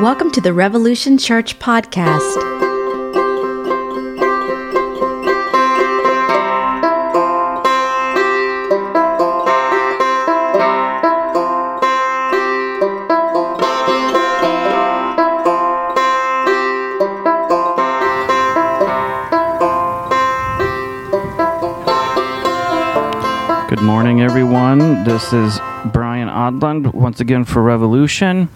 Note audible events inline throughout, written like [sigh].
Welcome to the Revolution Church podcast. Good morning, everyone. This is Brien Odland once again for Revolution.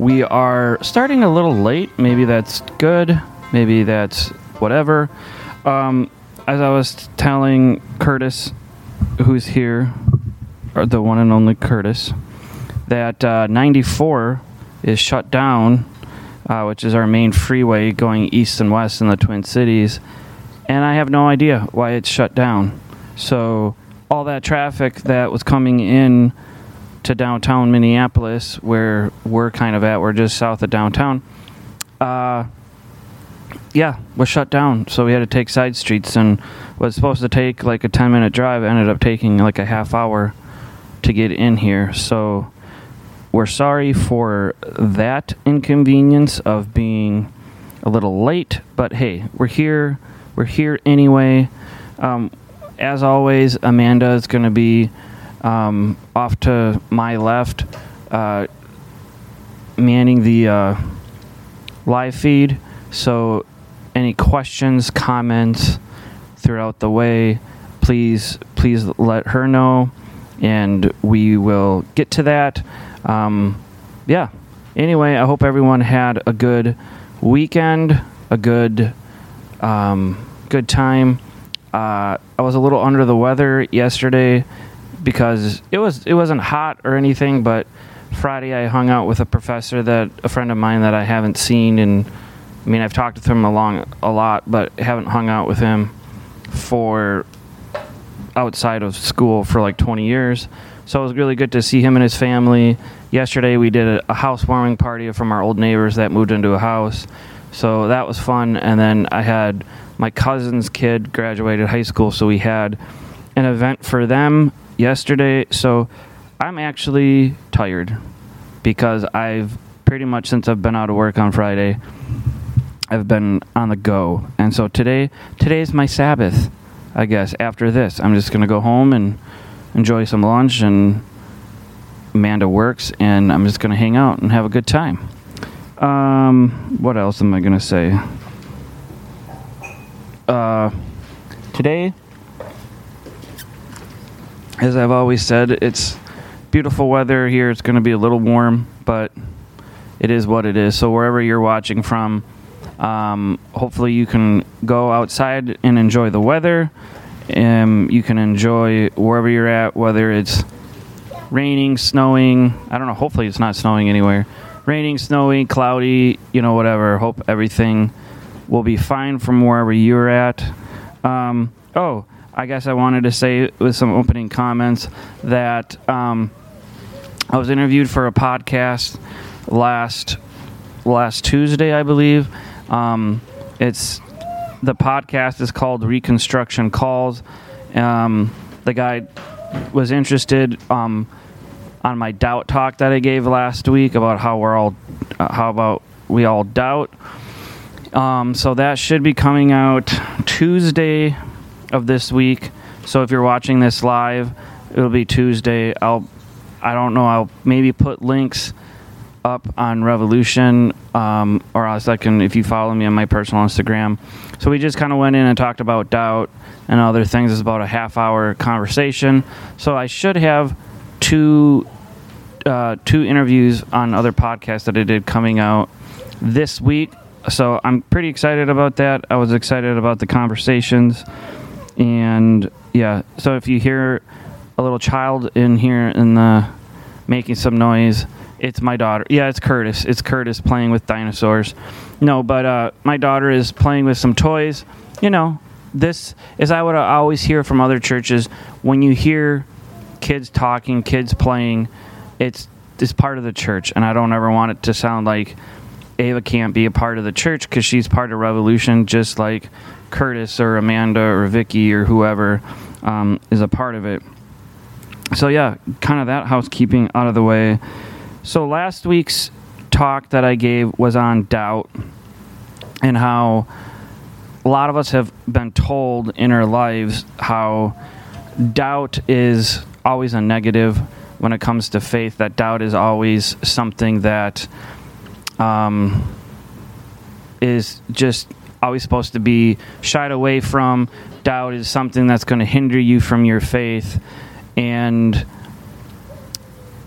We are starting a little late. Maybe that's good. Maybe that's whatever. Um, as I was telling Curtis, who's here, or the one and only Curtis, that uh, 94 is shut down, uh, which is our main freeway going east and west in the Twin Cities, and I have no idea why it's shut down. So all that traffic that was coming in to downtown Minneapolis, where we're kind of at, we're just south of downtown. Uh, yeah, was shut down, so we had to take side streets, and was supposed to take like a ten minute drive, ended up taking like a half hour to get in here. So we're sorry for that inconvenience of being a little late, but hey, we're here. We're here anyway. Um, as always, Amanda is going to be um, off to my left, uh, manning the uh, live feed. So, any questions, comments throughout the way, please please let her know, and we will get to that. Um, yeah. Anyway, I hope everyone had a good weekend, a good um, good time. Uh, I was a little under the weather yesterday because it was it wasn't hot or anything, but Friday I hung out with a professor that a friend of mine that I haven't seen and I mean I've talked with him along a lot, but haven't hung out with him for outside of school for like 20 years. So it was really good to see him and his family. Yesterday we did a, a housewarming party from our old neighbors that moved into a house. So that was fun and then I had my cousin's kid graduated high school, so we had an event for them yesterday. So I'm actually tired because I've pretty much since I've been out of work on Friday, I've been on the go. And so today today's my Sabbath, I guess. After this, I'm just going to go home and enjoy some lunch and Amanda works and I'm just going to hang out and have a good time. Um, what else am I going to say? uh, today, as I've always said, it's beautiful weather here. It's going to be a little warm, but it is what it is. So wherever you're watching from, um, hopefully you can go outside and enjoy the weather. And you can enjoy wherever you're at, whether it's raining, snowing. I don't know. Hopefully it's not snowing anywhere. Raining, snowing, cloudy, you know, whatever. Hope everything will be fine from wherever you're at. Um, oh, I guess I wanted to say with some opening comments that um, I was interviewed for a podcast last last Tuesday, I believe. Um, it's the podcast is called Reconstruction Calls. Um, the guy was interested um, on my doubt talk that I gave last week about how we're all uh, how about we all doubt. Um, so that should be coming out Tuesday of this week. So if you're watching this live, it'll be Tuesday. I'll I don't know. I'll maybe put links up on Revolution, um, or else I can if you follow me on my personal Instagram. So we just kind of went in and talked about doubt and other things. It's about a half hour conversation. So I should have two uh, two interviews on other podcasts that I did coming out this week so I'm pretty excited about that. I was excited about the conversations, and yeah. So if you hear a little child in here in the making some noise, it's my daughter. Yeah, it's Curtis. It's Curtis playing with dinosaurs. No, but uh, my daughter is playing with some toys. You know, this is I would always hear from other churches when you hear kids talking, kids playing. It's it's part of the church, and I don't ever want it to sound like Ava can't be a part of the church because she's part of Revolution, just like Curtis or Amanda or Vicky or whoever um, is a part of it. So yeah, kind of that housekeeping out of the way. So last week's talk that I gave was on doubt and how a lot of us have been told in our lives how doubt is always a negative when it comes to faith, that doubt is always something that um, is just always supposed to be shied away from. Doubt is something that's going to hinder you from your faith. And,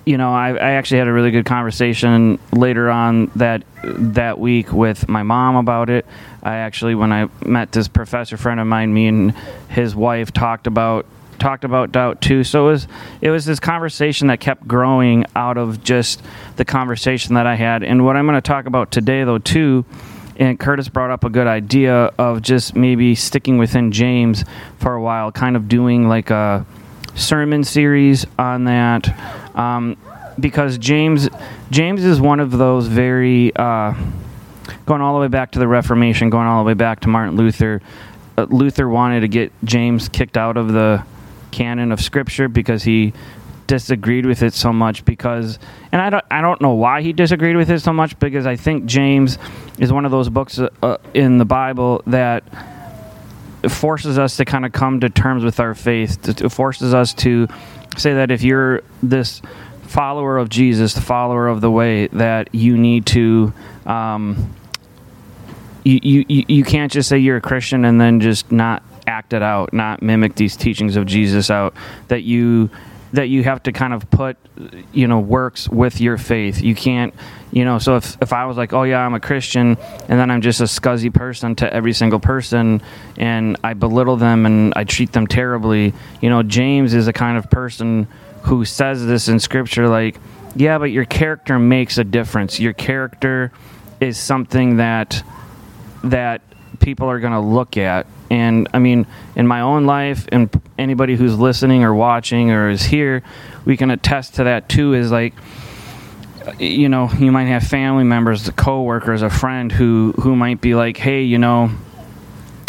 you know, I, I, actually had a really good conversation later on that that week with my mom about it. I actually, when I met this professor friend of mine, me and his wife talked about talked about doubt too. So it was it was this conversation that kept growing out of just the conversation that I had. And what I'm going to talk about today, though, too and Curtis brought up a good idea of just maybe sticking within James for a while, kind of doing like a sermon series on that, um, because James James is one of those very uh, going all the way back to the Reformation, going all the way back to Martin Luther. Uh, Luther wanted to get James kicked out of the canon of Scripture because he disagreed with it so much because and I don't I don't know why he disagreed with it so much because I think James is one of those books uh, in the Bible that forces us to kind of come to terms with our faith. It forces us to say that if you're this follower of Jesus, the follower of the way, that you need to. Um, you, you, you can't just say you're a Christian and then just not act it out, not mimic these teachings of Jesus out. That you that you have to kind of put you know works with your faith you can't you know so if, if i was like oh yeah i'm a christian and then i'm just a scuzzy person to every single person and i belittle them and i treat them terribly you know james is a kind of person who says this in scripture like yeah but your character makes a difference your character is something that that people are going to look at and I mean, in my own life, and anybody who's listening or watching or is here, we can attest to that too. Is like, you know, you might have family members, co-workers, a friend who who might be like, hey, you know,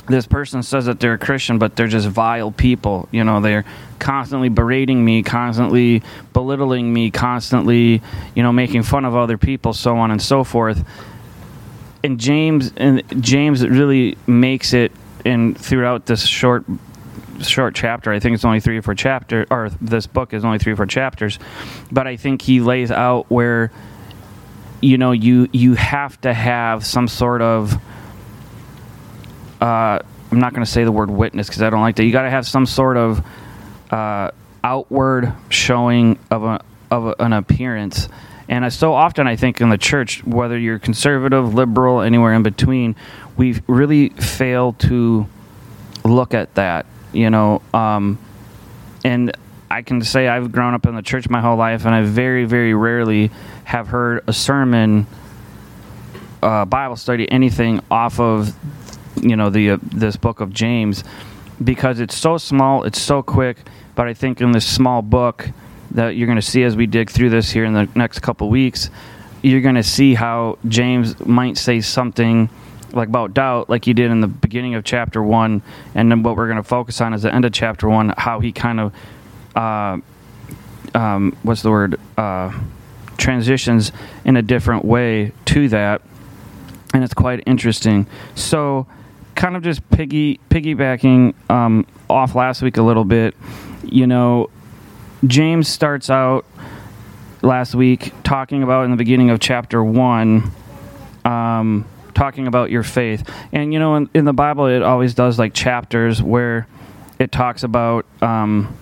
this person says that they're a Christian, but they're just vile people. You know, they're constantly berating me, constantly belittling me, constantly, you know, making fun of other people, so on and so forth. And James and James really makes it in throughout this short short chapter. I think it's only three or four chapters, or this book is only three or four chapters. But I think he lays out where you know you you have to have some sort of. Uh, I'm not going to say the word witness because I don't like that. You got to have some sort of uh, outward showing of a of a, an appearance. And so often, I think in the church, whether you're conservative, liberal, anywhere in between, we really fail to look at that, you know. Um, and I can say I've grown up in the church my whole life, and I very, very rarely have heard a sermon, uh, Bible study, anything off of, you know, the uh, this book of James, because it's so small, it's so quick. But I think in this small book that you're going to see as we dig through this here in the next couple weeks, you're going to see how James might say something like about doubt, like you did in the beginning of chapter one, and then what we're going to focus on is the end of chapter one, how he kind of, uh, um, what's the word, uh, transitions in a different way to that, and it's quite interesting. So, kind of just piggy piggybacking um, off last week a little bit, you know, James starts out last week talking about in the beginning of chapter one. Um, talking about your faith. And you know, in, in the Bible, it always does like chapters where it talks about um,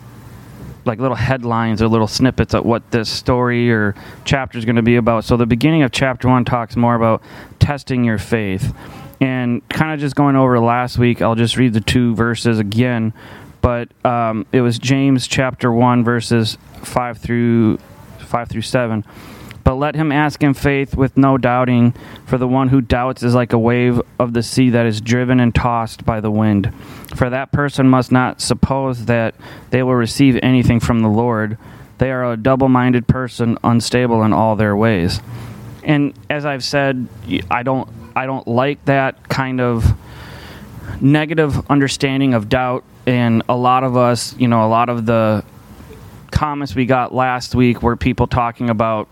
like little headlines or little snippets of what this story or chapter is going to be about. So the beginning of chapter one talks more about testing your faith. And kind of just going over last week, I'll just read the two verses again. But um, it was James chapter one verses five through five through seven. But let him ask in faith with no doubting, for the one who doubts is like a wave of the sea that is driven and tossed by the wind. For that person must not suppose that they will receive anything from the Lord. They are a double minded person, unstable in all their ways. And as I've said, I don't I don't like that kind of negative understanding of doubt and a lot of us, you know, a lot of the comments we got last week were people talking about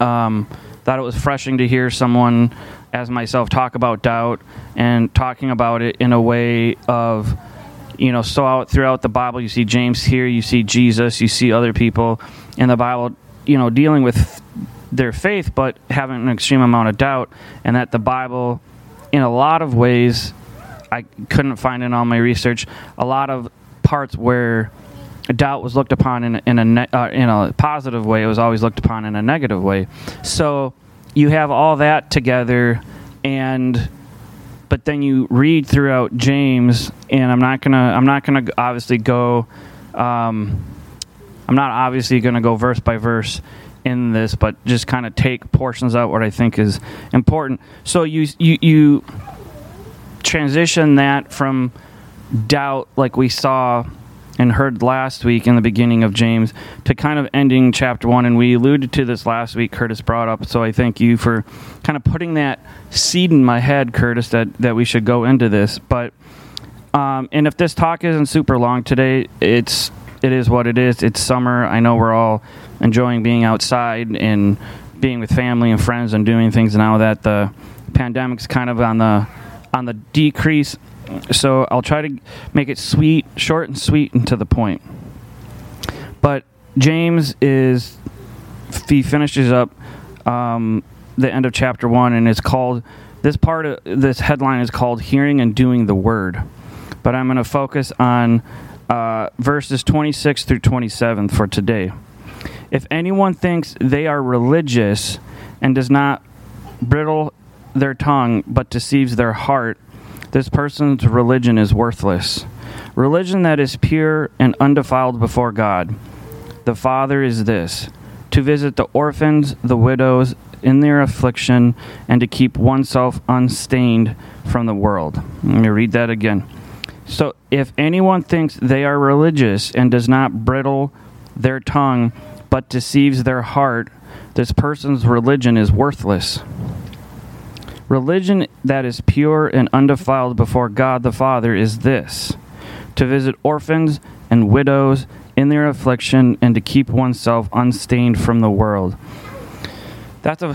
um, thought it was refreshing to hear someone as myself talk about doubt and talking about it in a way of you know so out throughout the bible you see james here you see jesus you see other people in the bible you know dealing with their faith but having an extreme amount of doubt and that the bible in a lot of ways i couldn't find in all my research a lot of parts where doubt was looked upon in, in a ne- uh, in a positive way. It was always looked upon in a negative way. So you have all that together and but then you read throughout James and I'm not gonna I'm not gonna obviously go um, I'm not obviously gonna go verse by verse in this but just kind of take portions out what I think is important. So you you you transition that from doubt like we saw and heard last week in the beginning of James to kind of ending chapter one. And we alluded to this last week, Curtis brought up. So I thank you for kind of putting that seed in my head, Curtis, that, that we should go into this. But, um, and if this talk isn't super long today, it's, it is what it is. It's summer. I know we're all enjoying being outside and being with family and friends and doing things now that the pandemic's kind of on the, on the decrease so I'll try to make it sweet, short and sweet, and to the point. But James is he finishes up um, the end of chapter one, and it's called this part of this headline is called "Hearing and Doing the Word." But I'm going to focus on uh, verses 26 through 27 for today. If anyone thinks they are religious and does not brittle their tongue but deceives their heart, this person's religion is worthless. Religion that is pure and undefiled before God. The Father is this to visit the orphans, the widows in their affliction, and to keep oneself unstained from the world. Let me read that again. So, if anyone thinks they are religious and does not brittle their tongue but deceives their heart, this person's religion is worthless. Religion that is pure and undefiled before God the Father is this to visit orphans and widows in their affliction and to keep oneself unstained from the world. That's a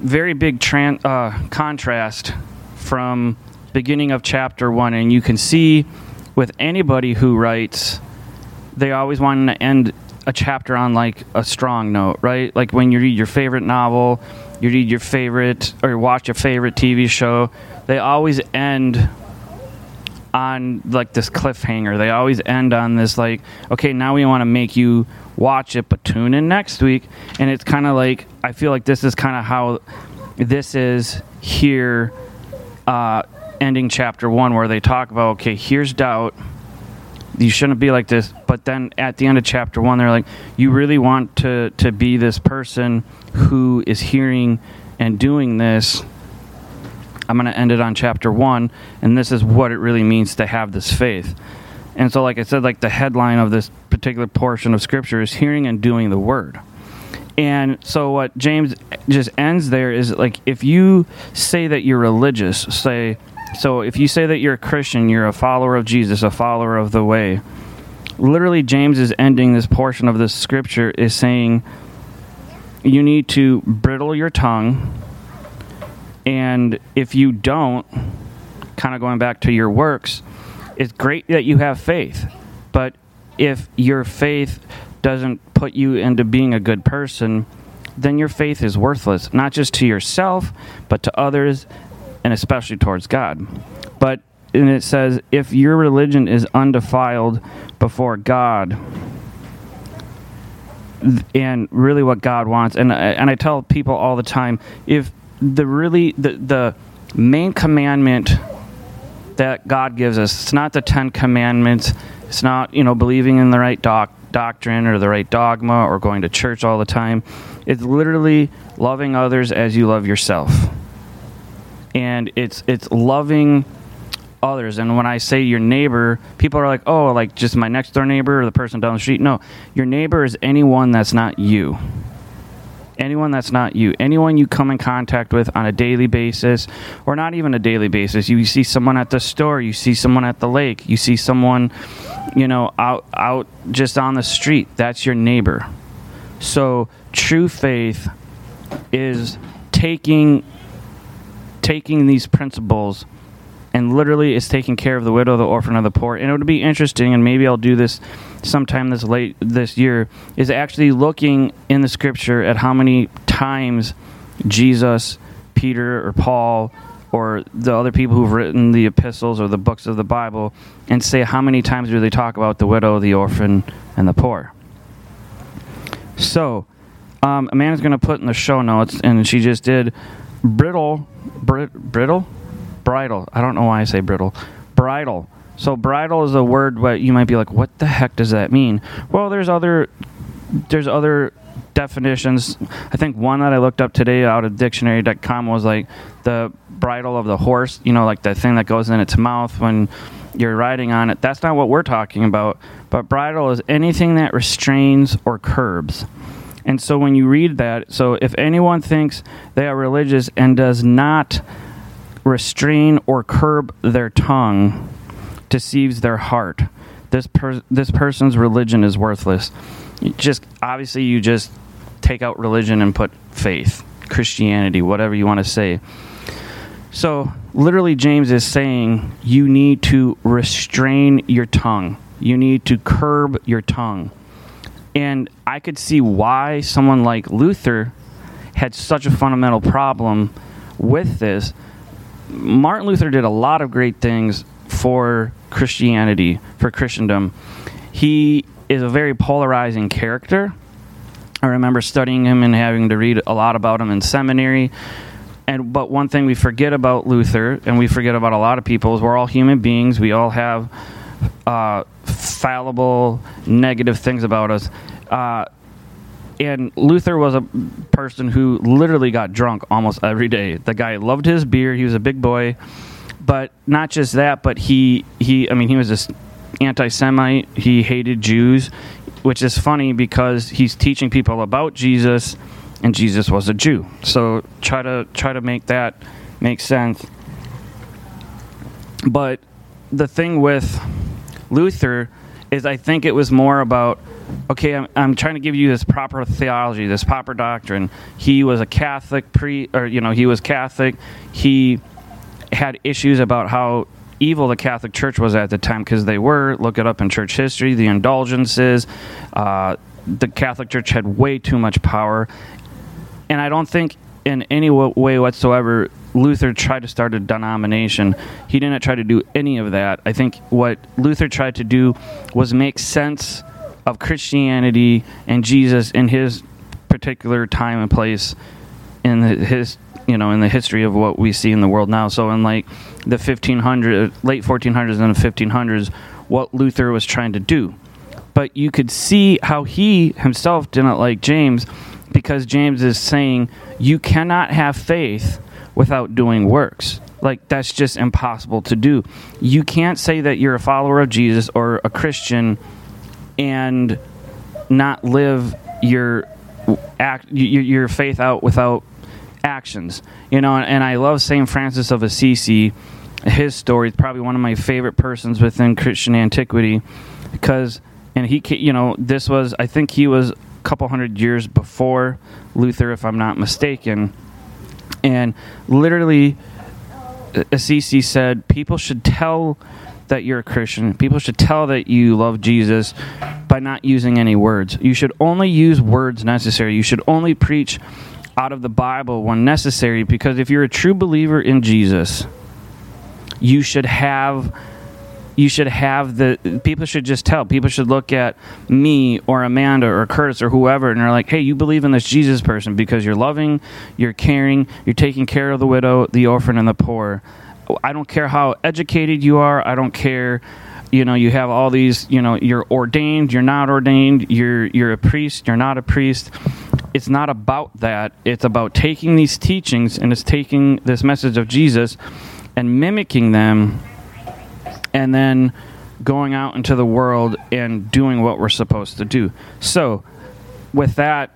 very big tran- uh, contrast from beginning of chapter 1 and you can see with anybody who writes they always want to end a chapter on like a strong note, right? Like when you read your favorite novel you read your favorite or you watch your favorite TV show, they always end on like this cliffhanger. They always end on this like, okay, now we want to make you watch it, but tune in next week. And it's kind of like I feel like this is kind of how this is here, uh, ending chapter one, where they talk about okay, here's doubt you shouldn't be like this. But then at the end of chapter one, they're like, you really want to to be this person who is hearing and doing this. I'm going to end it on chapter one, and this is what it really means to have this faith. And so, like I said, like the headline of this particular portion of scripture is hearing and doing the word. And so, what James just ends there is like, if you say that you're religious, say, so if you say that you're a Christian, you're a follower of Jesus, a follower of the way. Literally, James is ending this portion of this scripture is saying you need to brittle your tongue. And if you don't, kind of going back to your works, it's great that you have faith. But if your faith doesn't put you into being a good person, then your faith is worthless, not just to yourself, but to others and especially towards God. But and it says, if your religion is undefiled before God, and really what God wants, and uh, and I tell people all the time, if the really the the main commandment that God gives us, it's not the Ten Commandments, it's not you know believing in the right doc, doctrine or the right dogma or going to church all the time. It's literally loving others as you love yourself and it's it's loving others. And when I say your neighbor, people are like, "Oh, like just my next door neighbor or the person down the street." No, your neighbor is anyone that's not you. Anyone that's not you. Anyone you come in contact with on a daily basis or not even a daily basis. You see someone at the store, you see someone at the lake, you see someone, you know, out out just on the street. That's your neighbor. So, true faith is taking taking these principles and literally is taking care of the widow, the orphan, and the poor. And it would be interesting, and maybe I'll do this sometime this late this year, is actually looking in the scripture at how many times Jesus, Peter, or Paul, or the other people who've written the epistles or the books of the Bible, and say how many times do they talk about the widow, the orphan, and the poor. So, um, Amanda's going to put in the show notes, and she just did brittle, brit, brittle, bridle. I don't know why I say brittle, bridle. So bridle is a word what you might be like, what the heck does that mean? Well, there's other, there's other definitions. I think one that I looked up today out of dictionary.com was like the bridle of the horse, you know, like the thing that goes in its mouth when you're riding on it. That's not what we're talking about. But bridle is anything that restrains or curbs. And so when you read that, so if anyone thinks they are religious and does not restrain or curb their tongue, deceives their heart. This per- this person's religion is worthless. You just obviously you just take out religion and put faith, Christianity, whatever you want to say. So, literally James is saying you need to restrain your tongue. You need to curb your tongue. And I could see why someone like Luther had such a fundamental problem with this. Martin Luther did a lot of great things for Christianity, for Christendom. He is a very polarizing character. I remember studying him and having to read a lot about him in seminary. And but one thing we forget about Luther, and we forget about a lot of people, is we're all human beings. We all have uh, fallible, negative things about us. Uh, and Luther was a person who literally got drunk almost every day. The guy loved his beer. He was a big boy, but not just that. But he he I mean he was this anti-Semite. He hated Jews, which is funny because he's teaching people about Jesus, and Jesus was a Jew. So try to try to make that make sense. But the thing with Luther is I think it was more about okay, I'm, I'm trying to give you this proper theology, this proper doctrine. He was a Catholic pre, or you know, he was Catholic. He had issues about how evil the Catholic Church was at the time because they were. Look it up in church history. The indulgences. Uh, the Catholic Church had way too much power, and I don't think in any way whatsoever Luther tried to start a denomination. He didn't try to do any of that. I think what Luther tried to do was make sense of Christianity and Jesus in his particular time and place in his you know in the history of what we see in the world now. So in like the 1500 late 1400s and the 1500s, what Luther was trying to do. But you could see how he himself didn't like James because James is saying you cannot have faith without doing works. Like that's just impossible to do. You can't say that you're a follower of Jesus or a Christian and not live your act your, your faith out without actions. You know, and, and I love Saint Francis of Assisi. His story is probably one of my favorite persons within Christian antiquity because, and he, you know, this was I think he was couple hundred years before Luther, if I'm not mistaken, and literally. Assisi said people should tell that you're a Christian. People should tell that you love Jesus by not using any words. You should only use words necessary. You should only preach out of the Bible when necessary because if you're a true believer in Jesus, you should have you should have the people should just tell people should look at me or amanda or curtis or whoever and they're like hey you believe in this jesus person because you're loving you're caring you're taking care of the widow the orphan and the poor I don't care how educated you are. I don't care. You know, you have all these. You know, you're ordained. You're not ordained. You're you're a priest. You're not a priest. It's not about that. It's about taking these teachings and it's taking this message of Jesus and mimicking them, and then going out into the world and doing what we're supposed to do. So, with that,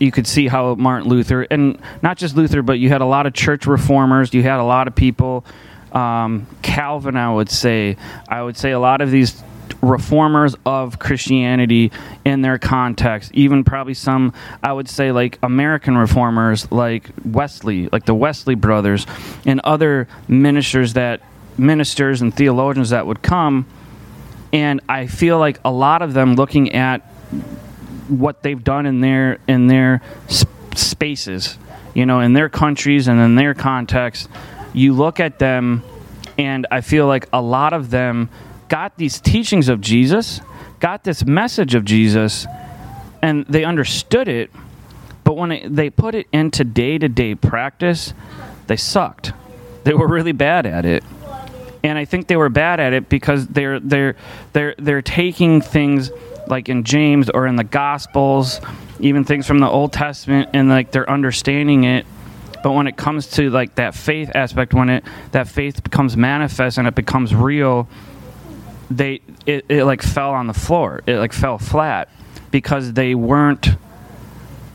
you could see how Martin Luther, and not just Luther, but you had a lot of church reformers. You had a lot of people. Um, Calvin, I would say, I would say a lot of these reformers of Christianity in their context, even probably some, I would say, like American reformers, like Wesley, like the Wesley brothers, and other ministers that ministers and theologians that would come. And I feel like a lot of them looking at what they've done in their in their sp- spaces, you know, in their countries and in their context, you look at them, and I feel like a lot of them got these teachings of Jesus, got this message of Jesus, and they understood it, but when it, they put it into day to day practice, they sucked. They were really bad at it. And I think they were bad at it because they're they're they're they're taking things like in James or in the Gospels, even things from the Old Testament, and like they're understanding it. But when it comes to like that faith aspect, when it that faith becomes manifest and it becomes real, they it, it like fell on the floor. It like fell flat because they weren't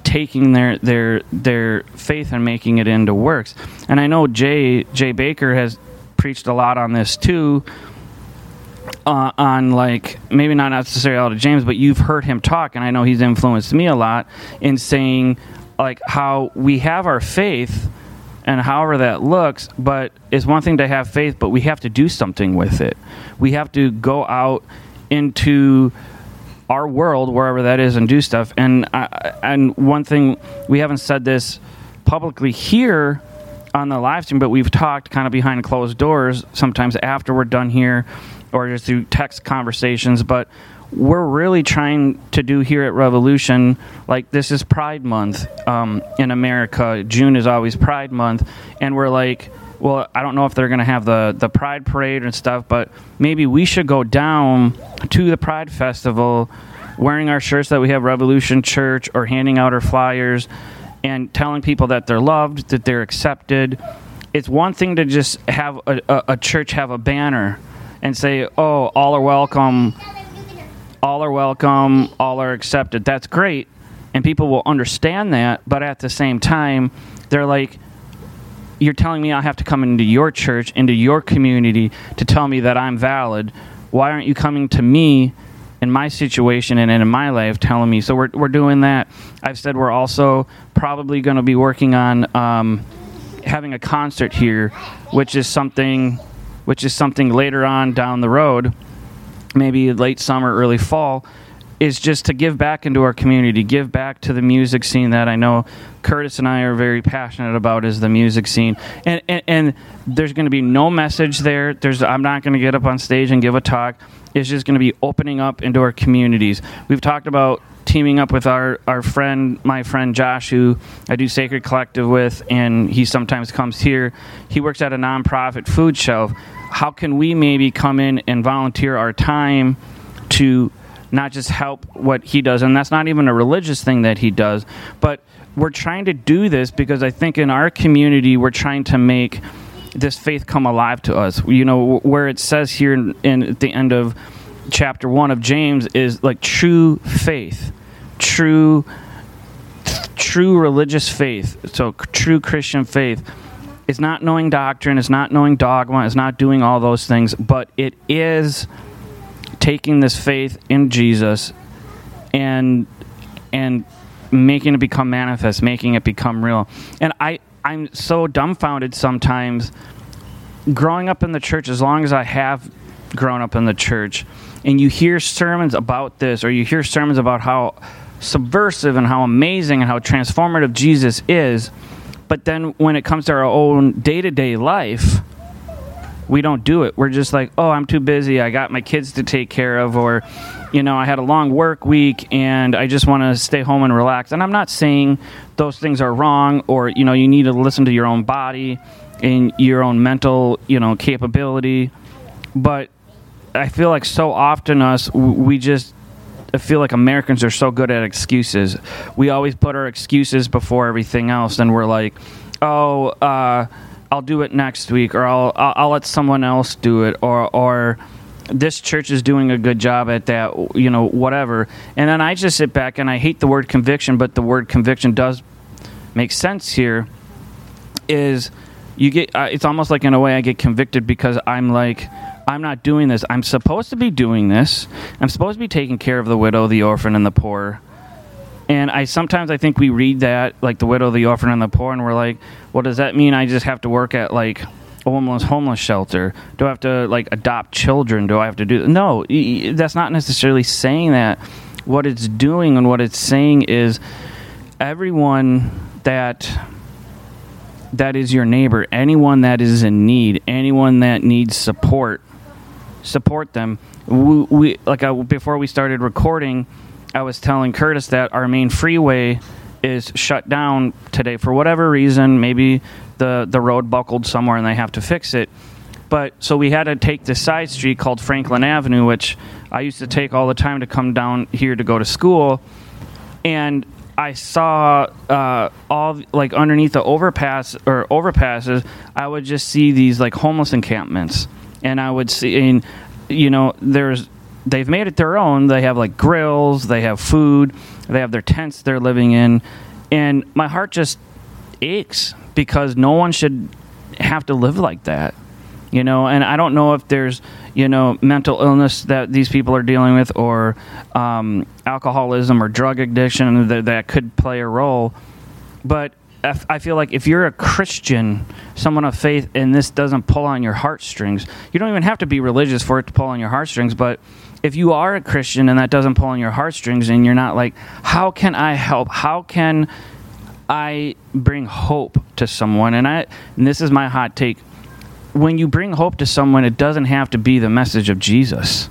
taking their their their faith and making it into works. And I know Jay Jay Bakker has preached a lot on this too. Uh, on like maybe not necessarily out of James, but you've heard him talk, and I know he's influenced me a lot in saying like how we have our faith and however that looks, but it's one thing to have faith, but we have to do something with it. We have to go out into our world, wherever that is, and do stuff. And I, and one thing we haven't said this publicly here on the live stream, but we've talked kind of behind closed doors sometimes after we're done here, or just through text conversations. But we're really trying to do here at Revolution, like this is Pride Month um, in America. June is always Pride Month, and we're like, well, I don't know if they're going to have the the Pride parade and stuff, but maybe we should go down to the Pride Festival, wearing our shirts that we have Revolution Church, or handing out our flyers, and telling people that they're loved, that they're accepted. It's one thing to just have a, a, a church have a banner and say, "Oh, all are welcome." all are welcome, all are accepted. That's great. And people will understand that, but at the same time, they're like, you're telling me I have to come into your church, into your community to tell me that I'm valid. Why aren't you coming to me in my situation and in my life telling me? So we're, we're doing that. I've said we're also probably going to be working on um, having a concert here, which is something which is something later on down the road maybe late summer, early fall, is just to give back into our community, give back to the music scene that I know Curtis and I are very passionate about is the music scene. And and, and there's going to be no message there. There's I'm not going to get up on stage and give a talk. It's just going to be opening up into our communities. We've talked about teaming up with our, our friend, my friend Josh, who I do Sacred Collective with, and he sometimes comes here. He works at a nonprofit food shelf how can we maybe come in and volunteer our time to not just help what he does and that's not even a religious thing that he does but we're trying to do this because i think in our community we're trying to make this faith come alive to us you know where it says here in, in at the end of chapter 1 of james is like true faith true true religious faith so true christian faith is not knowing doctrine, it's not knowing dogma, it's not doing all those things, but it is taking this faith in Jesus and and making it become manifest, making it become real. And I I'm so dumbfounded sometimes. Growing up in the church as long as I have grown up in the church and you hear sermons about this or you hear sermons about how subversive and how amazing and how transformative Jesus is but then when it comes to our own day to day life, we don't do it. We're just like, oh, I'm too busy. I got my kids to take care of, or, you know, I had a long work week and I just want to stay home and relax. And I'm not saying those things are wrong, or, you know, you need to listen to your own body and your own mental, you know, capability. But I feel like so often us, we just I feel like Americans are so good at excuses. We always put our excuses before everything else, and we're like, "Oh, uh, I'll do it next week," or "I'll I'll, I'll let someone else do it," or or this church is doing a good job at that, you know, whatever. And then I just sit back and I hate the word conviction, but the word conviction does make sense here. Is you get uh, it's almost like in a way I get convicted because I'm like I'm not doing this. I'm supposed to be doing this. I'm supposed to be taking care of the widow, the orphan, and the poor. And I sometimes I think we read that like the widow, the orphan, and the poor, and we're like, well, does that mean I just have to work at like a homeless homeless shelter? Do I have to like adopt children? Do I have to do no? That's not necessarily saying that. What it's doing and what it's saying is everyone that that is your neighbor, anyone that is in need, anyone that needs support, support them. We, we like I, before we started recording, I was telling Curtis that our main freeway is shut down today for whatever reason. Maybe the the road buckled somewhere and they have to fix it. But so we had to take this side street called Franklin Avenue, which I used to take all the time to come down here to go to school. And I saw uh, all like underneath the overpass or overpasses, I would just see these like homeless encampments, and I would see, and you know, there's they've made it their own. They have like grills, they have food, they have their tents they're living in, and my heart just aches because no one should have to live like that you know and i don't know if there's you know mental illness that these people are dealing with or um, alcoholism or drug addiction that, that could play a role but I feel like if you're a Christian, someone of faith, and this doesn't pull on your heartstrings, you don't even have to be religious for it to pull on your heartstrings. But if you are a Christian and that doesn't pull on your heartstrings, and you're not like, how can I help? How can I bring hope to someone? And I, and this is my hot take when you bring hope to someone, it doesn't have to be the message of Jesus.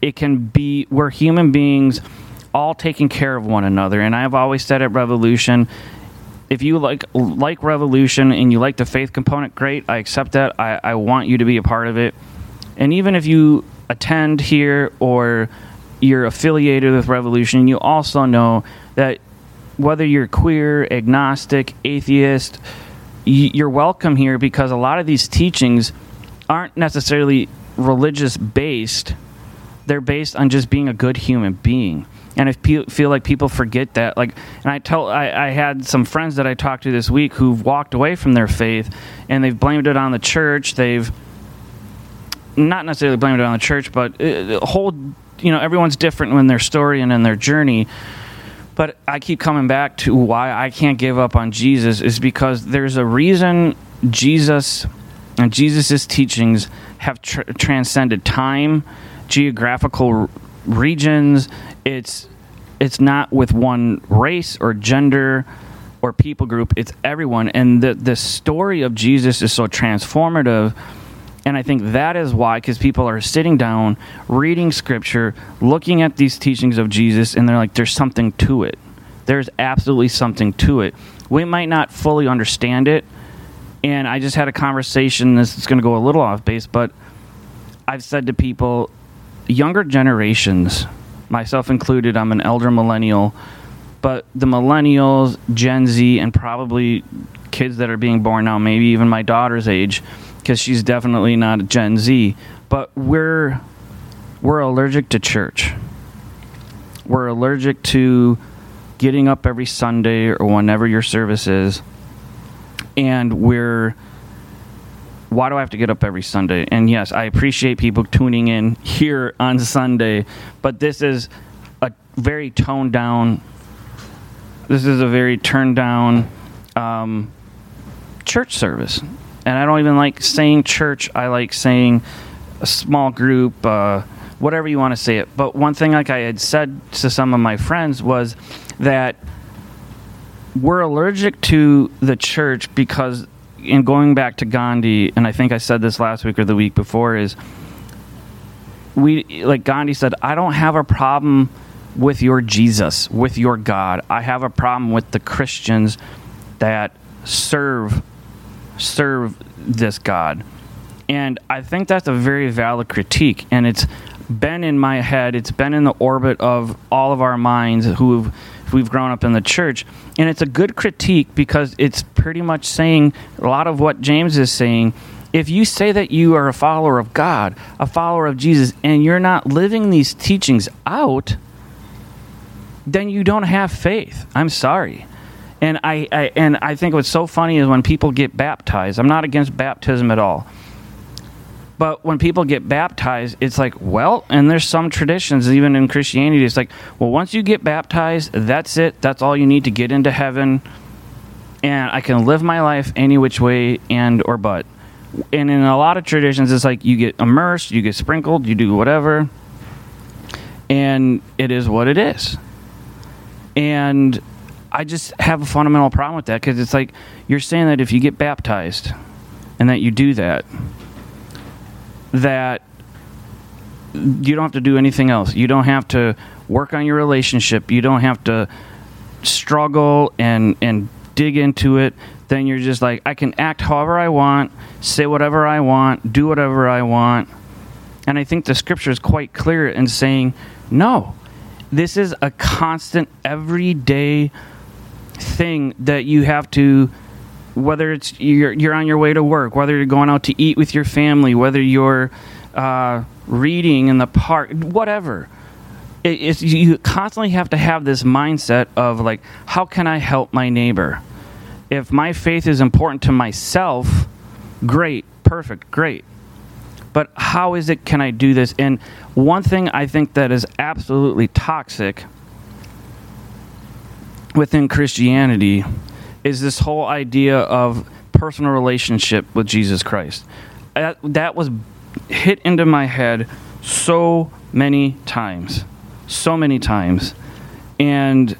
It can be we're human beings all taking care of one another. And I've always said at Revolution, if you like like Revolution and you like the faith component, great. I accept that. I, I want you to be a part of it. And even if you attend here or you're affiliated with Revolution, you also know that whether you're queer, agnostic, atheist, you're welcome here because a lot of these teachings aren't necessarily religious based. They're based on just being a good human being. And I feel like people forget that. Like, and I tell, I, I had some friends that I talked to this week who've walked away from their faith, and they've blamed it on the church. They've not necessarily blamed it on the church, but uh, whole, you know, everyone's different in their story and in their journey. But I keep coming back to why I can't give up on Jesus is because there's a reason Jesus and Jesus' teachings have tr- transcended time, geographical r- regions. It's it's not with one race or gender or people group. It's everyone, and the the story of Jesus is so transformative and I think that is why, because people are sitting down, reading scripture, looking at these teachings of Jesus, and they're like, there's something to it. There's absolutely something to it. We might not fully understand it. And I just had a conversation, this is going to go a little off base, but I've said to people, younger generations, myself included, I'm an elder millennial, but the millennials, Gen Z, and probably kids that are being born now, maybe even my daughter's age, because she's definitely not a Gen Z. But we're we're allergic to church. We're allergic to getting up every Sunday or whenever your service is, and we're why do I have to get up every Sunday? And yes, I appreciate people tuning in here on Sunday, but this is a very toned down. This is a very turned down um, church service and I don't even like saying church. I like saying a small group, uh, whatever you want to say it. But one thing, like I had said to some of my friends, was that we're allergic to the church because, in going back to Gandhi, and I think I said this last week or the week before, is we like Gandhi said, I don't have a problem with your Jesus, with your God. I have a problem with the Christians that serve serve this God. And I think that's a very valid critique. And it's been in my head, it's been in the orbit of all of our minds who've we've grown up in the church. And it's a good critique because it's pretty much saying a lot of what James is saying. If you say that you are a follower of God, a follower of Jesus, and you're not living these teachings out, then you don't have faith. I'm sorry. And I, I, and I think what's so funny is when people get baptized. I'm not against baptism at all. But when people get baptized, it's like, well, and there's some traditions, even in Christianity, it's like, well, once you get baptized, that's it. That's all you need to get into heaven. And I can live my life any which way and or but. And in a lot of traditions, it's like you get immersed, you get sprinkled, you do whatever. And it is what it is. And I just have a fundamental problem with that because it's like you're saying that if you get baptized and that you do that, that you don't have to do anything else. You don't have to work on your relationship. You don't have to struggle and and dig into it. Then you're just like I can act however I want, say whatever I want, do whatever I want. And I think the scripture is quite clear in saying, no. This is a constant everyday thing that you have to whether it's you're, you're on your way to work, whether you're going out to eat with your family, whether you're uh, reading in the park, whatever. It, it's, you constantly have to have this mindset of like, how can I help my neighbor? If my faith is important to myself, great, perfect, great. But how is it can I do this? And one thing I think that is absolutely toxic within Christianity is this whole idea of personal relationship with Jesus Christ. That, that was hit into my head so many times. So many times. And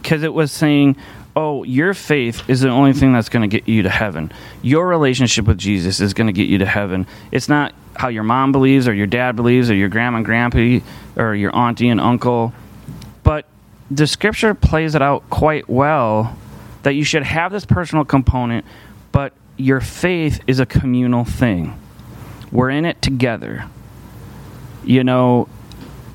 because it was saying, oh, your faith is the only thing that's going to get you to heaven. Your relationship with Jesus is going to get you to heaven. It's not how your mom believes or your dad believes or your grandma and grandpa or your auntie and uncle. But the scripture plays it out quite well that you should have this personal component, but your faith is a communal thing. We're in it together. You know,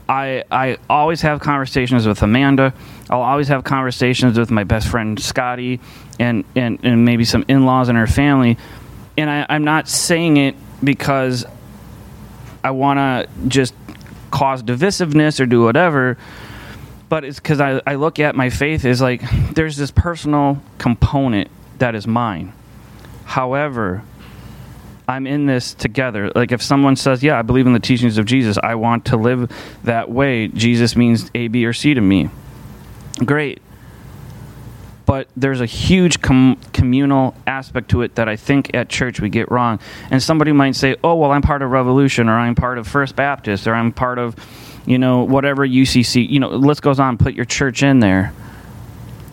I I always have conversations with Amanda. I'll always have conversations with my best friend Scotty and, and, and maybe some in laws in her family. And I, I'm not saying it because I want to just cause divisiveness or do whatever but it's because I, I look at my faith as like there's this personal component that is mine. However, I'm in this together. Like if someone says, "Yeah, I believe in the teachings of Jesus. I want to live that way." Jesus means A, B, or C to me. Great. But there's a huge com- communal aspect to it that I think at church we get wrong. And somebody might say, "Oh, well, I'm part of Revolution, or I'm part of First Baptist, or I'm part of you know, whatever UCC, you know, list goes on, put your church in there.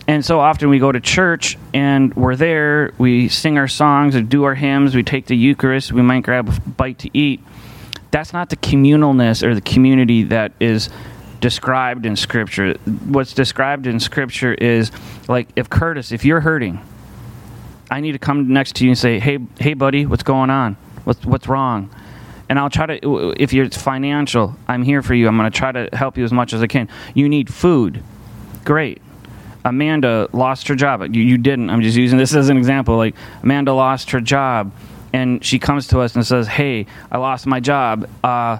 And so often we go to church and we're there, we sing our songs and do our hymns, we take the Eucharist, we might grab a bite to eat. That's not the communalness or the community that is described in Scripture. What's described in Scripture is like if Curtis, if you're hurting, I need to come next to you and say, "Hey, hey, buddy, what's going on? What's what's wrong?" And I'll try to. If you're financial, I'm here for you. I'm going to try to help you as much as I can. You need food, great. Amanda lost her job. You, you didn't. I'm just using this as an example. Like Amanda lost her job, and she comes to us and says, "Hey, I lost my job. Uh,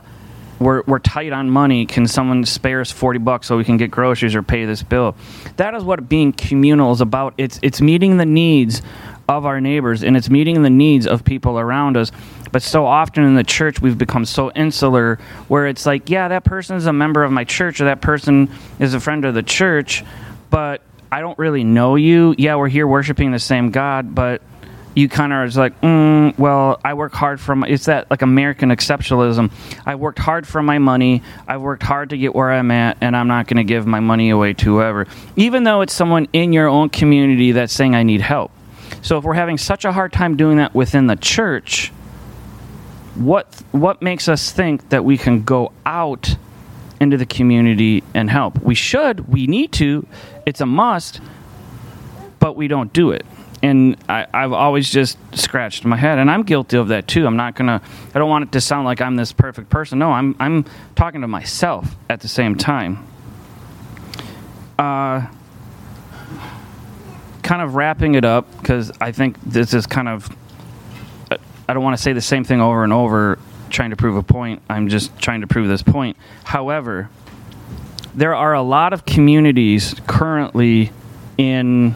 we're, we're tight on money. Can someone spare us 40 bucks so we can get groceries or pay this bill? That is what being communal is about. It's, it's meeting the needs of our neighbors and it's meeting the needs of people around us. But so often in the church, we've become so insular where it's like, yeah, that person is a member of my church or that person is a friend of the church, but I don't really know you. Yeah, we're here worshiping the same God, but you kind of are like, mm, well, I work hard for my, it's that like American exceptionalism. I worked hard for my money. I've worked hard to get where I'm at, and I'm not going to give my money away to whoever, even though it's someone in your own community that's saying I need help. So if we're having such a hard time doing that within the church, what what makes us think that we can go out into the community and help? We should, we need to, it's a must, but we don't do it. And I, I've always just scratched my head, and I'm guilty of that too. I'm not gonna. I don't want it to sound like I'm this perfect person. No, I'm. I'm talking to myself at the same time. Uh, kind of wrapping it up because I think this is kind of. I don't want to say the same thing over and over trying to prove a point. I'm just trying to prove this point. However, there are a lot of communities currently in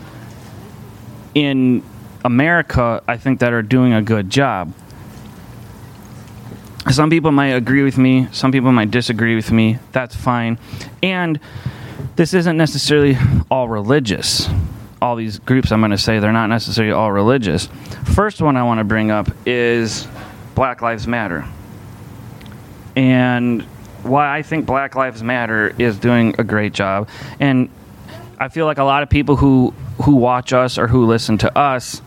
in America, I think that are doing a good job. some people might agree with me, some people might disagree with me. That's fine. And this isn't necessarily all religious. All these groups I'm going to say, they're not necessarily all religious. First one I want to bring up is Black Lives Matter. And why I think Black Lives Matter is doing a great job. And I feel like a lot of people who who watch us or who listen to us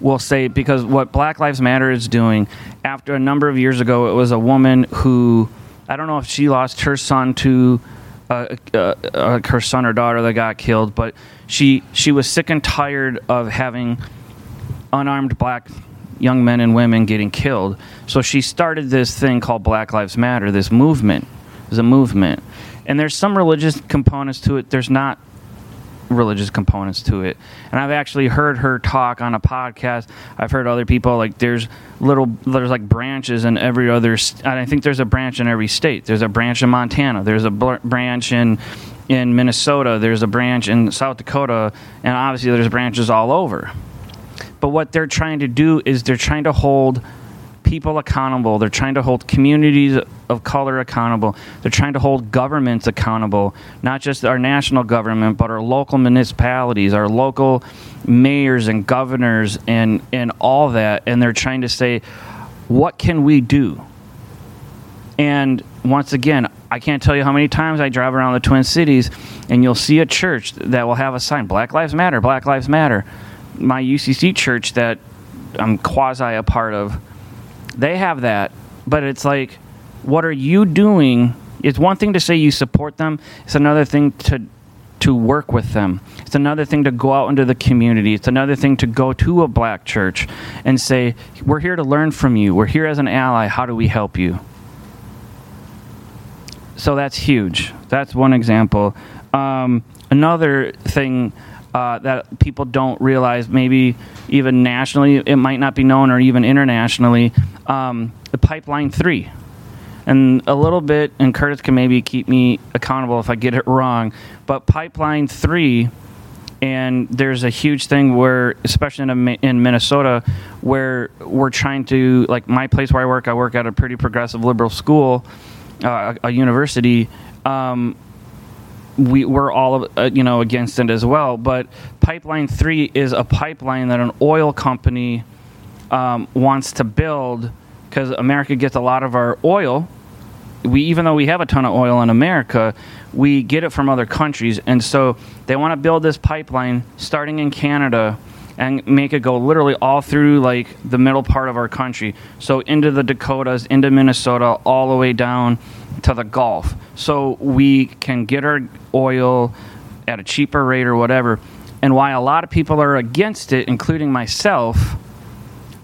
will say because what Black Lives Matter is doing after a number of years ago it was a woman who I don't know if she lost her son to uh, uh, uh, her son or daughter that got killed but she she was sick and tired of having unarmed black young men and women getting killed. So she started this thing called Black Lives Matter this movement. Is a movement. And there's some religious components to it. There's not religious components to it. And I've actually heard her talk on a podcast. I've heard other people like there's little there's like branches in every other I think there's a branch in every state. There's a branch in Montana. There's a bl- branch in in Minnesota. There's a branch in South Dakota, and obviously there's branches all over. But what they're trying to do is they're trying to hold people accountable. They're trying to hold communities of color accountable. They're trying to hold governments accountable, not just our national government, but our local municipalities, our local mayors and governors, and, and all that. And they're trying to say, what can we do? And once again, I can't tell you how many times I drive around the Twin Cities and you'll see a church that will have a sign Black Lives Matter, Black Lives Matter. My UCC church that I'm quasi a part of they have that, but it's like, what are you doing? It's one thing to say you support them. It's another thing to to work with them. It's another thing to go out into the community. It's another thing to go to a black church and say, "We're here to learn from you. We're here as an ally. How do we help you?" So that's huge. That's one example. Um, another thing uh, that people don't realize, maybe even nationally, it might not be known, or even internationally, um, the Pipeline 3. And a little bit, and Curtis can maybe keep me accountable if I get it wrong, but Pipeline 3 and there's a huge thing where especially in, in minnesota where we're trying to like my place where i work i work at a pretty progressive liberal school uh, a, a, university um, we we're all uh, you know against it as well. But pipeline three is a pipeline that an oil company um, wants to build because America gets a lot of our oil. We even though we have a ton of oil in America, we get it from other countries, and so they want to build this pipeline starting in Canada and make it go literally all through like the middle part of our country. So into the Dakotas, into Minnesota, all the way down to the Gulf. So we can get our oil at a cheaper rate or whatever. And why a lot of people are against it, including myself,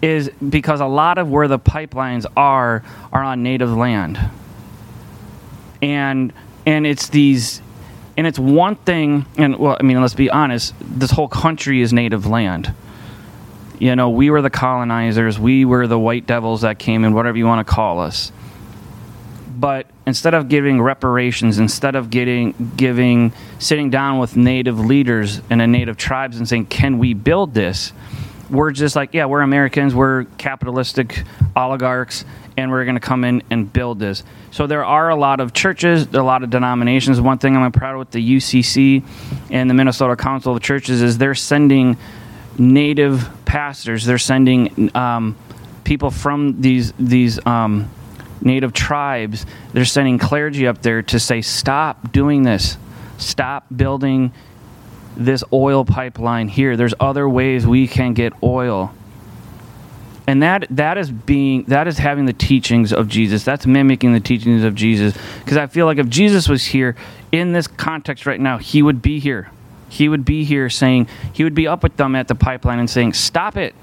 is because a lot of where the pipelines are are on native land. And and it's these and it's one thing and well i mean let's be honest this whole country is native land. You know we were the colonizers we were the white devils that came in whatever you want to call us. But instead of giving reparations instead of getting giving sitting down with native leaders and the native tribes and saying can we build this? We're just like yeah we're americans we're capitalistic oligarchs and we're going to come in and build this. So there are a lot of churches, a lot of denominations. One thing I'm proud of with the UCC and the Minnesota Council of Churches is they're sending native pastors. They're sending um, people from these these um, native tribes. They're sending clergy up there to say, "Stop doing this. Stop building." This oil pipeline here. There's other ways we can get oil and that that is being that is having the teachings of Jesus. That's mimicking the teachings of Jesus. Because I feel like if Jesus was here in this context right now, he would be here. He would be here saying he would be up with them at the pipeline and saying, "Stop it,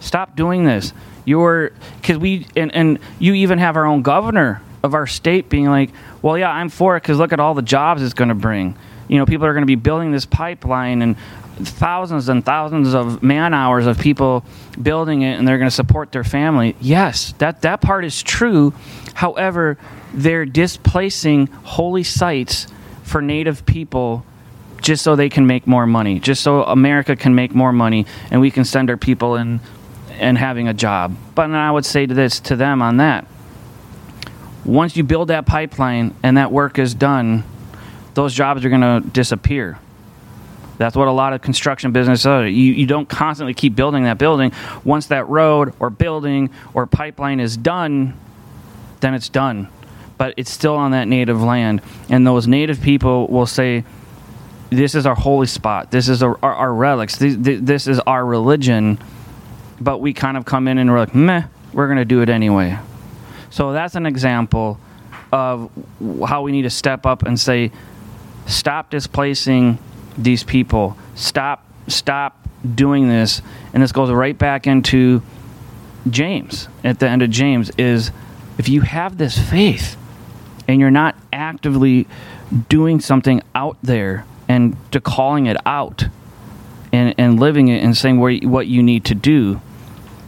stop doing this." You're because we and and you even have our own governor of our state being like, "Well, yeah, I'm for it because look at all the jobs it's going to bring." you know, people are going to be building this pipeline, and thousands and thousands of man hours of people building it and they're going to support their family. Yes, that, that part is true. However, they're displacing holy sites for native people just so they can make more money, just so America can make more money and we can send our people in and having a job. But I would say to this to them on that. Once you build that pipeline and that work is done, those jobs are going to disappear. That's what a lot of construction businesses are. You, you don't constantly keep building that building. Once that road or building or pipeline is done, then it's done. But it's still on that native land. And those native people will say, This is our holy spot. This is our, our, relics. This, this is our religion. But we kind of come in and we're like, Meh, we're going to do it anyway. So that's an example of how we need to step up and say, Stop displacing these people. Stop, stop doing this. And this goes right back into James. At the end of James, is if you have this faith and you're not actively doing something out there and to calling it out and, and living it and saying where, what you need to do,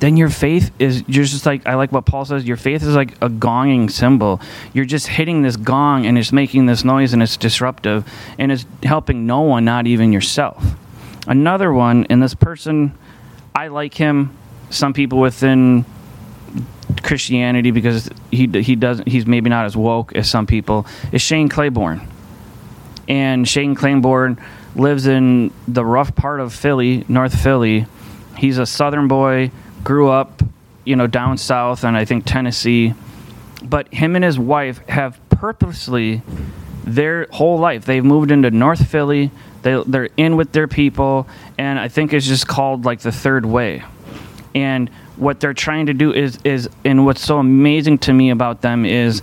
then your faith is you're just like I like what Paul says. Your faith is like a gonging cymbal. You're just hitting this gong and it's making this noise and it's disruptive and it's helping no one, not even yourself. Another one, and this person, I like him. Some people within Christianity because he he doesn't he's maybe not as woke as some people is Shane Claiborne, and Shane Claiborne lives in the rough part of Philly, North Philly. He's a Southern boy grew up, you know, down south and I think Tennessee. But him and his wife have purposely their whole life they've moved into North Philly. They they're in with their people, and I think it's just called like the third way. And what they're trying to do is is and what's so amazing to me about them is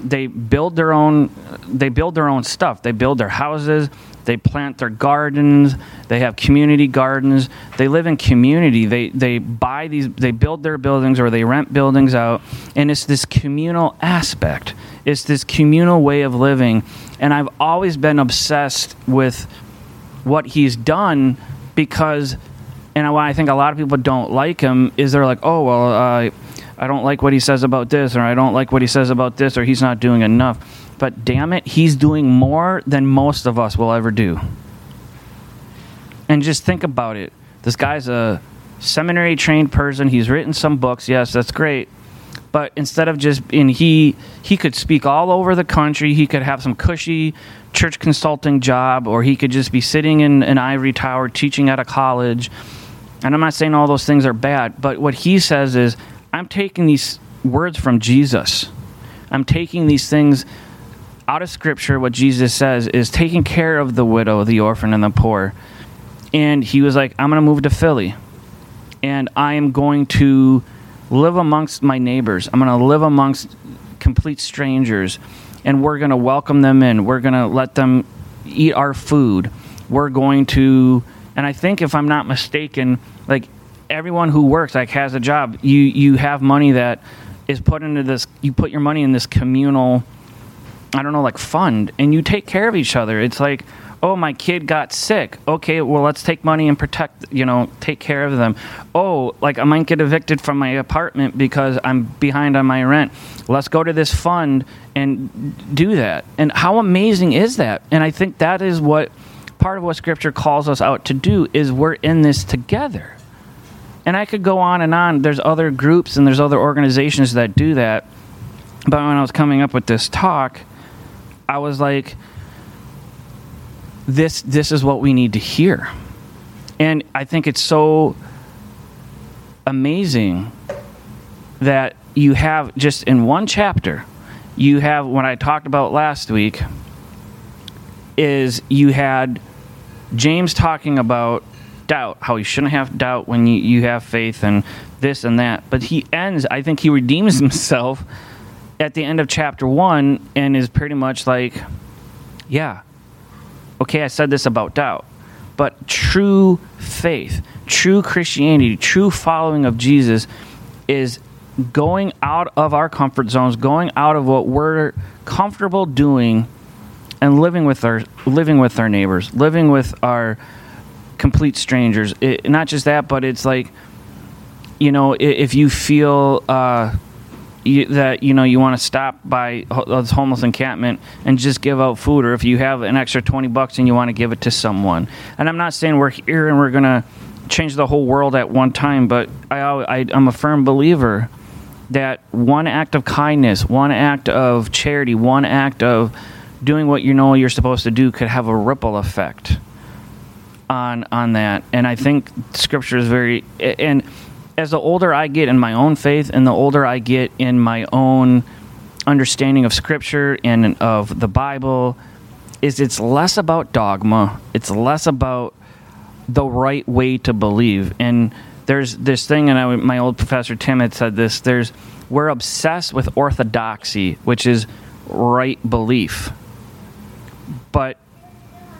they build their own they build their own stuff. They build their houses, they plant their gardens. They have community gardens. They live in community. They they buy these. They build their buildings or they rent buildings out, and it's this communal aspect. It's this communal way of living, and I've always been obsessed with what he's done because, and why I think a lot of people don't like him is they're like, oh well, uh, I don't like what he says about this, or I don't like what he says about this, or he's not doing enough but damn it, he's doing more than most of us will ever do. And just think about it. This guy's a seminary trained person. He's written some books. Yes, that's great. But instead of just and he he could speak all over the country. He could have some cushy church consulting job, or he could just be sitting in an ivory tower teaching at a college. And I'm not saying all those things are bad, but what he says is, I'm taking these words from Jesus. I'm taking these things out of scripture, what Jesus says is taking care of the widow, the orphan, and the poor. And he was like, I'm going to move to Philly. And I am going to live amongst my neighbors. I'm going to live amongst complete strangers. And we're going to welcome them in. We're going to let them eat our food. We're going to, and I think if I'm not mistaken, like everyone who works, like has a job, you, you have money that is put into this, you put your money in this communal I don't know, like fund, and you take care of each other. It's like, oh, my kid got sick. Okay, well, let's take money and protect, you know, take care of them. Oh, like I might get evicted from my apartment because I'm behind on my rent. Let's go to this fund and do that. And how amazing is that? And I think that is what part of what Scripture calls us out to do is we're in this together. And I could go on and on. There's other groups and there's other organizations that do that. But when I was coming up with this talk, I was like, this this is what we need to hear. And I think it's so amazing that you have just in one chapter, you have what I talked about last week is you had James talking about doubt, how you shouldn't have doubt when you, you have faith and this and that. But he ends, I think he redeems [laughs] himself at the end of chapter one and is pretty much like, yeah, okay, I said this about doubt, but true faith, true Christianity, true following of Jesus is going out of our comfort zones, going out of what we're comfortable doing and living with our living with our neighbors, living with our complete strangers. It, not just that, but it's like you know, if you feel uh, you, that you know you want to stop by uh, this homeless encampment and just give out food, or if you have an extra twenty bucks and you want to give it to someone. And I'm not saying we're here and we're gonna change the whole world at one time, but I, I, I'm a firm believer that one act of kindness, one act of charity, one act of doing what you know you're supposed to do could have a ripple effect on on that. And I think scripture is very and as the older I get in my own faith and the older I get in my own understanding of scripture and of the Bible is it's less about dogma. It's less about the right way to believe. And there's this thing, and I, my old professor Tim had said this. There's we're obsessed with orthodoxy, which is right belief, but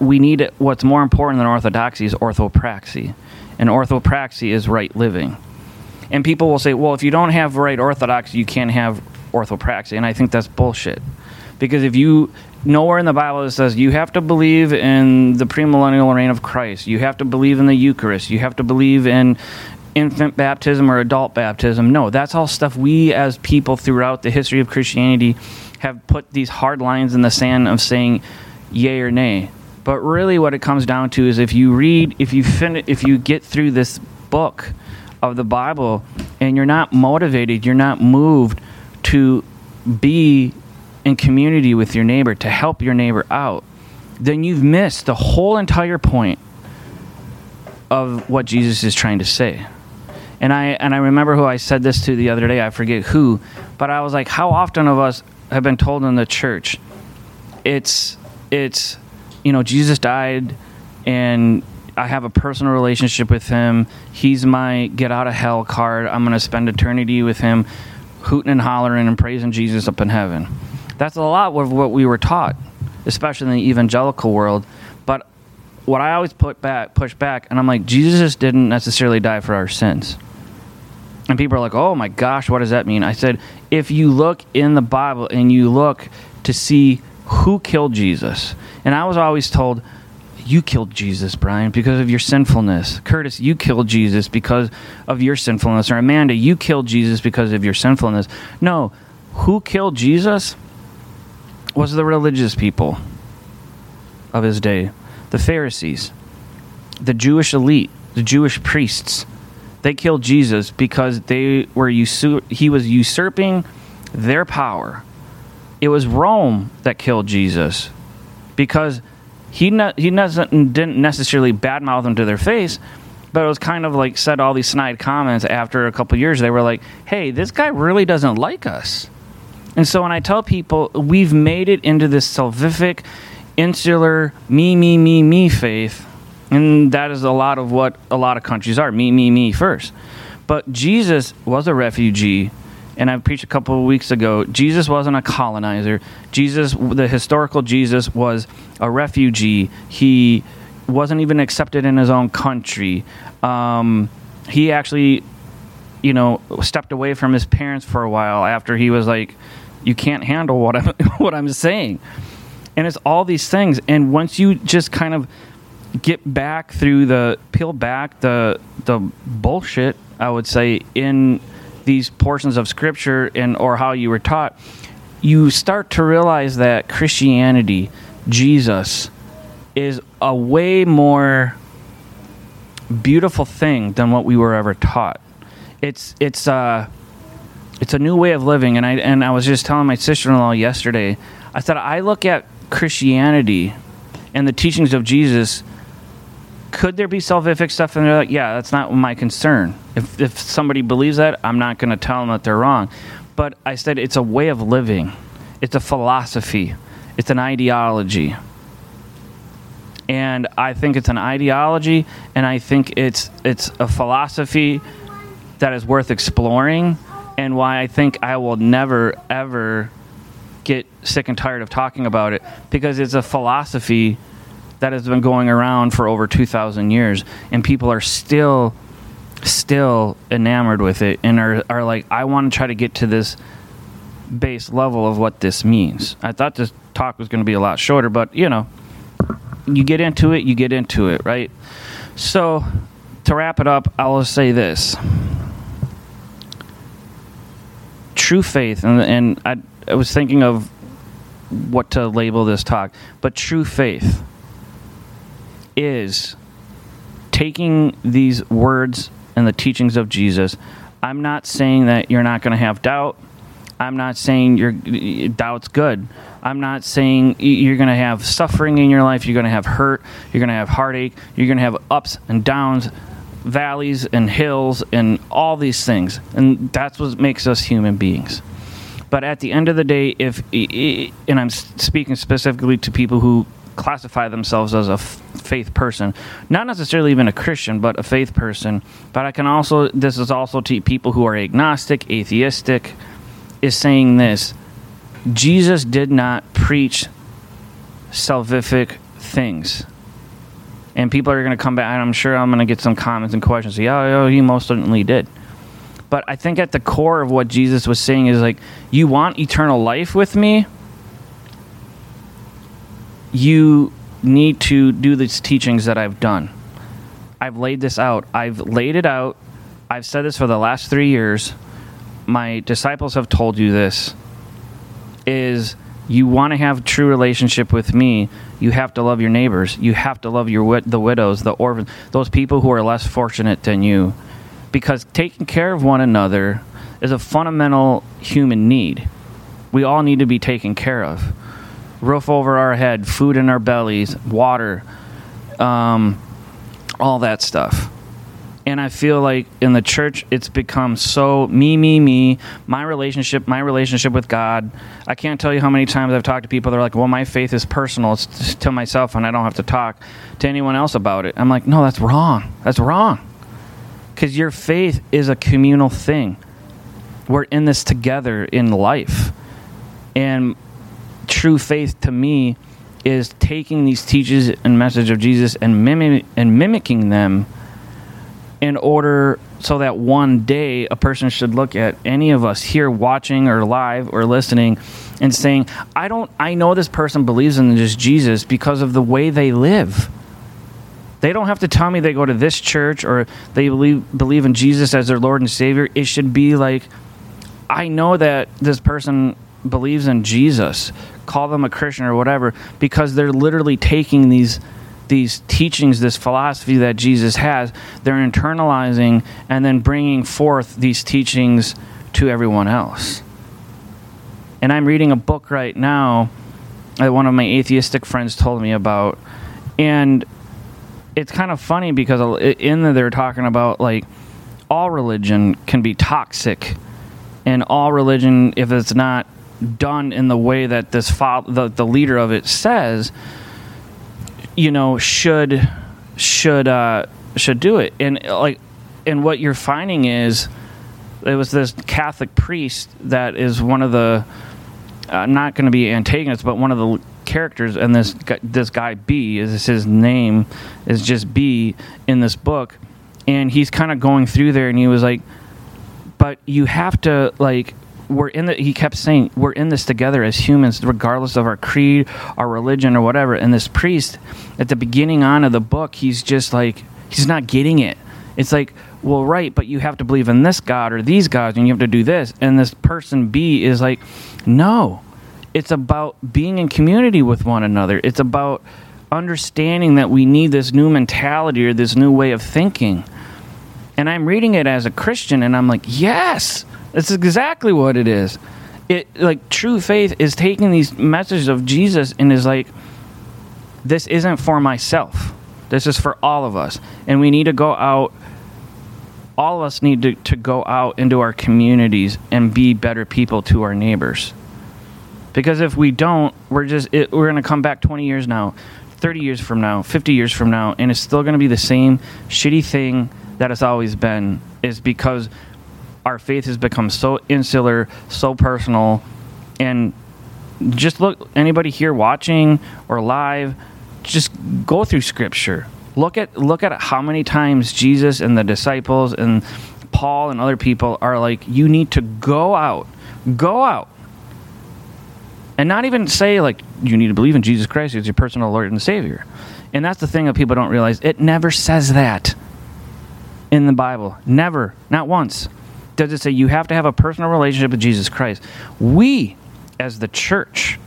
we need what's more important than orthodoxy is orthopraxy, and orthopraxy is right living. And people will say, well, if you don't have right orthodoxy, you can't have orthopraxy, and I think that's bullshit. Because if you nowhere in the Bible it says you have to believe in the premillennial reign of Christ, you have to believe in the Eucharist, you have to believe in infant baptism or adult baptism. No, that's all stuff we as people throughout the history of Christianity have put these hard lines in the sand of saying yay or nay. But really what it comes down to is if you read if you fin- if you get through this book of the Bible and you're not motivated, you're not moved to be in community with your neighbor, to help your neighbor out, then you've missed the whole entire point of what Jesus is trying to say. And I and I remember who I said this to the other day. I forget who, but I was like, how often of us have been told in the church, it's it's you know Jesus died, and I have a personal relationship with him. He's my get out of hell card. I'm going to spend eternity with him, hooting and hollering and praising Jesus up in heaven. That's a lot of what we were taught, especially in the evangelical world. But what I always put back, push back, and I'm like, Jesus didn't necessarily die for our sins. And people are like, oh my gosh, what does that mean? I said, if you look in the Bible and you look to see who killed Jesus, and I was always told, you killed Jesus, Brien, because of your sinfulness. Curtis, you killed Jesus because of your sinfulness. Or Amanda, you killed Jesus because of your sinfulness. No, who killed Jesus was the religious people of his day the Pharisees, the Jewish elite, the Jewish priests they killed Jesus because they were usu- he was usurping their power. It was Rome that killed Jesus because he he didn't necessarily badmouth them to their face, but it was kind of like said all these snide comments after a couple years. They were like, "Hey, this guy really doesn't like us." And so when I tell people we've made it into this salvific, insular, me, me, me, me faith, and that is a lot of what a lot of countries are me, me, me first. But Jesus was a refugee. And I preached a couple of weeks ago. Jesus wasn't a colonizer. Jesus, the historical Jesus, was a refugee. He wasn't even accepted in his own country. Um, he actually, you know, stepped away from his parents for a while after he was like, "You can't handle what I'm [laughs] what I'm saying," and it's all these things. And once you just kind of get back through the peel back the the bullshit I would say in these portions of scripture and or how you were taught you start to realize that Christianity Jesus is a way more beautiful thing than what we were ever taught. It's it's uh it's a new way of living. And I and I was just telling my sister-in-law yesterday I said I look at Christianity and the teachings of Jesus could there be salvific stuff? And they're like, yeah, that's not my concern. If, if somebody believes that, I'm not going to tell them that they're wrong. But I said it's a way of living, it's a philosophy, it's an ideology. And I think it's an ideology, and I think it's it's a philosophy that is worth exploring, and why I think I will never ever get sick and tired of talking about it because it's a philosophy that has been going around for over 2,000 years, and people are still, still enamored with it and are, are like, I want to try to get to this base level of what this means. I thought this talk was going to be a lot shorter, but you know, you get into it, you get into it, right? So, to wrap it up, I'll say this true faith, and, and I, I was thinking of what to label this talk, but true faith is taking these words and the teachings of Jesus, I'm not saying that you're not going to have doubt. I'm not saying your doubt's good. I'm not saying you're going to have suffering in your life. You're going to have hurt. You're going to have heartache. You're going to have ups and downs, valleys and hills, and all these things. And that's what makes us human beings. But at the end of the day, if and I'm speaking specifically to people who classify themselves as a faith person, not necessarily even a Christian, but a faith person. But I can also this is also to people who are agnostic, atheistic, is saying this: Jesus did not preach salvific things. And people are going to come back, and I'm sure I'm going to get some comments and questions. Yeah, he most certainly did. But I think at the core of what Jesus was saying is like, you want eternal life with me? You need to do these teachings that I've done. I've laid this out. I've laid it out. I've said this for the last three years. My disciples have told you this. Is you want to have true relationship with me, you have to love your neighbors. You have to love your the widows, the orphans, those people who are less fortunate than you, because taking care of one another is a fundamental human need. We all need to be taken care of roof over our head, food in our bellies, water, um, all that stuff. And I feel like in the church, it's become so me, me, me. My relationship, my relationship with God. I can't tell you how many times I've talked to people. They're like, "Well, my faith is personal. It's to myself, and I don't have to talk to anyone else about it." I'm like, "No, that's wrong. That's wrong." Because your faith is a communal thing. We're in this together in life, and true faith to me is taking these teachings and message of Jesus and mimic and mimicking them in order so that one day a person should look at any of us here watching or live or listening and saying, I don't I know this person believes in just Jesus because of the way they live. They don't have to tell me they go to this church or they believe believe in Jesus as their Lord and Savior. It should be like I know that this person believes in Jesus call them a Christian or whatever, because they're literally taking these these teachings, this philosophy that Jesus has, they're internalizing and then bringing forth these teachings to everyone else. And I'm reading a book right now that one of my atheistic friends told me about, and it's kind of funny because in there they're talking about like all religion can be toxic, and all religion, if it's not done in the way that this fo- the the leader of it says, you know, should should uh, should do it. And like, and what you're finding is, it was this Catholic priest that is one of the uh, not going to be antagonists, but one of the characters. And this this guy B is his name is just B in this book, and he's kind of going through there, and he was like, but you have to like we're in the he kept saying we're in this together as humans regardless of our creed our religion or whatever. And this priest at the beginning on of the book he's just like he's not getting it. It's like well right but you have to believe in this god or these gods and you have to do this. And this person b is like no it's about being in community with one another. It's about understanding that we need this new mentality or this new way of thinking and i'm reading it as a christian and i'm like yes that's exactly what it is. It like true faith is taking these messages of Jesus and is like, this isn't for myself. This is for all of us, and we need to go out. All of us need to, to go out into our communities and be better people to our neighbors. Because if we don't, we're just it, we're going to come back 20 years now, 30 years from now, 50 years from now, and it's still going to be the same shitty thing that it's always been. Is because our faith has become so insular, so personal, and just look anybody here watching or live, just go through scripture. Look at look at how many times Jesus and the disciples and Paul and other people are like, you need to go out, go out, and not even say like you need to believe in Jesus Christ as your personal Lord and Savior. And that's the thing that people don't realize. It never says that in the Bible. Never, not once does it say you have to have a personal relationship with Jesus Christ? We, as the church,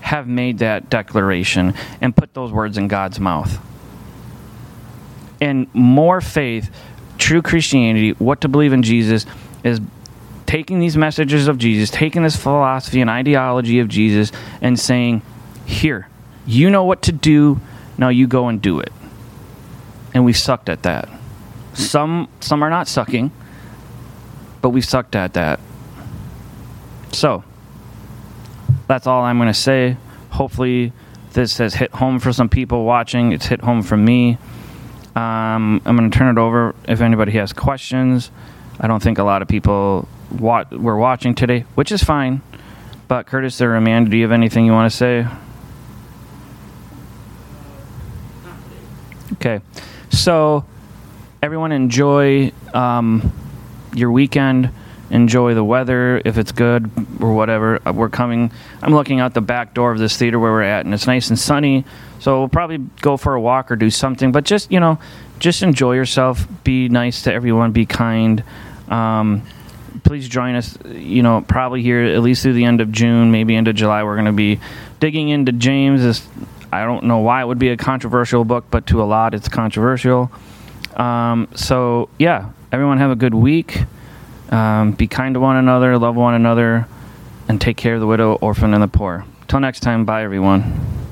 have made that declaration and put those words in God's mouth. And more faith, true Christianity, what to believe in Jesus, is taking these messages of Jesus, taking this philosophy and ideology of Jesus, and saying, Here, you know what to do, now you go and do it. And we've sucked at that. Some some are not sucking, but we've sucked at that. So that's all I'm going to say. Hopefully, this has hit home for some people watching. It's hit home for me. Um, I'm going to turn it over if anybody has questions. I don't think a lot of people wa- were watching today, which is fine. But Curtis or Amanda, do you have anything you want to say? Okay, so everyone enjoy um, your weekend. Enjoy the weather if it's good or whatever. Uh, We're coming. I'm looking out the back door of this theater where we're at, and it's nice and sunny. So we'll probably go for a walk or do something. But just you know, just enjoy yourself. Be nice to everyone. Be kind. Um, please join us. You know, probably here at least through the end of June, maybe into July. We're going to be digging into James. I don't know why it would be a controversial book, but to a lot, it's controversial. Um, so yeah, everyone have a good week. Um, be kind to one another, love one another, and take care of the widow, orphan, and the poor. Till next time, bye everyone.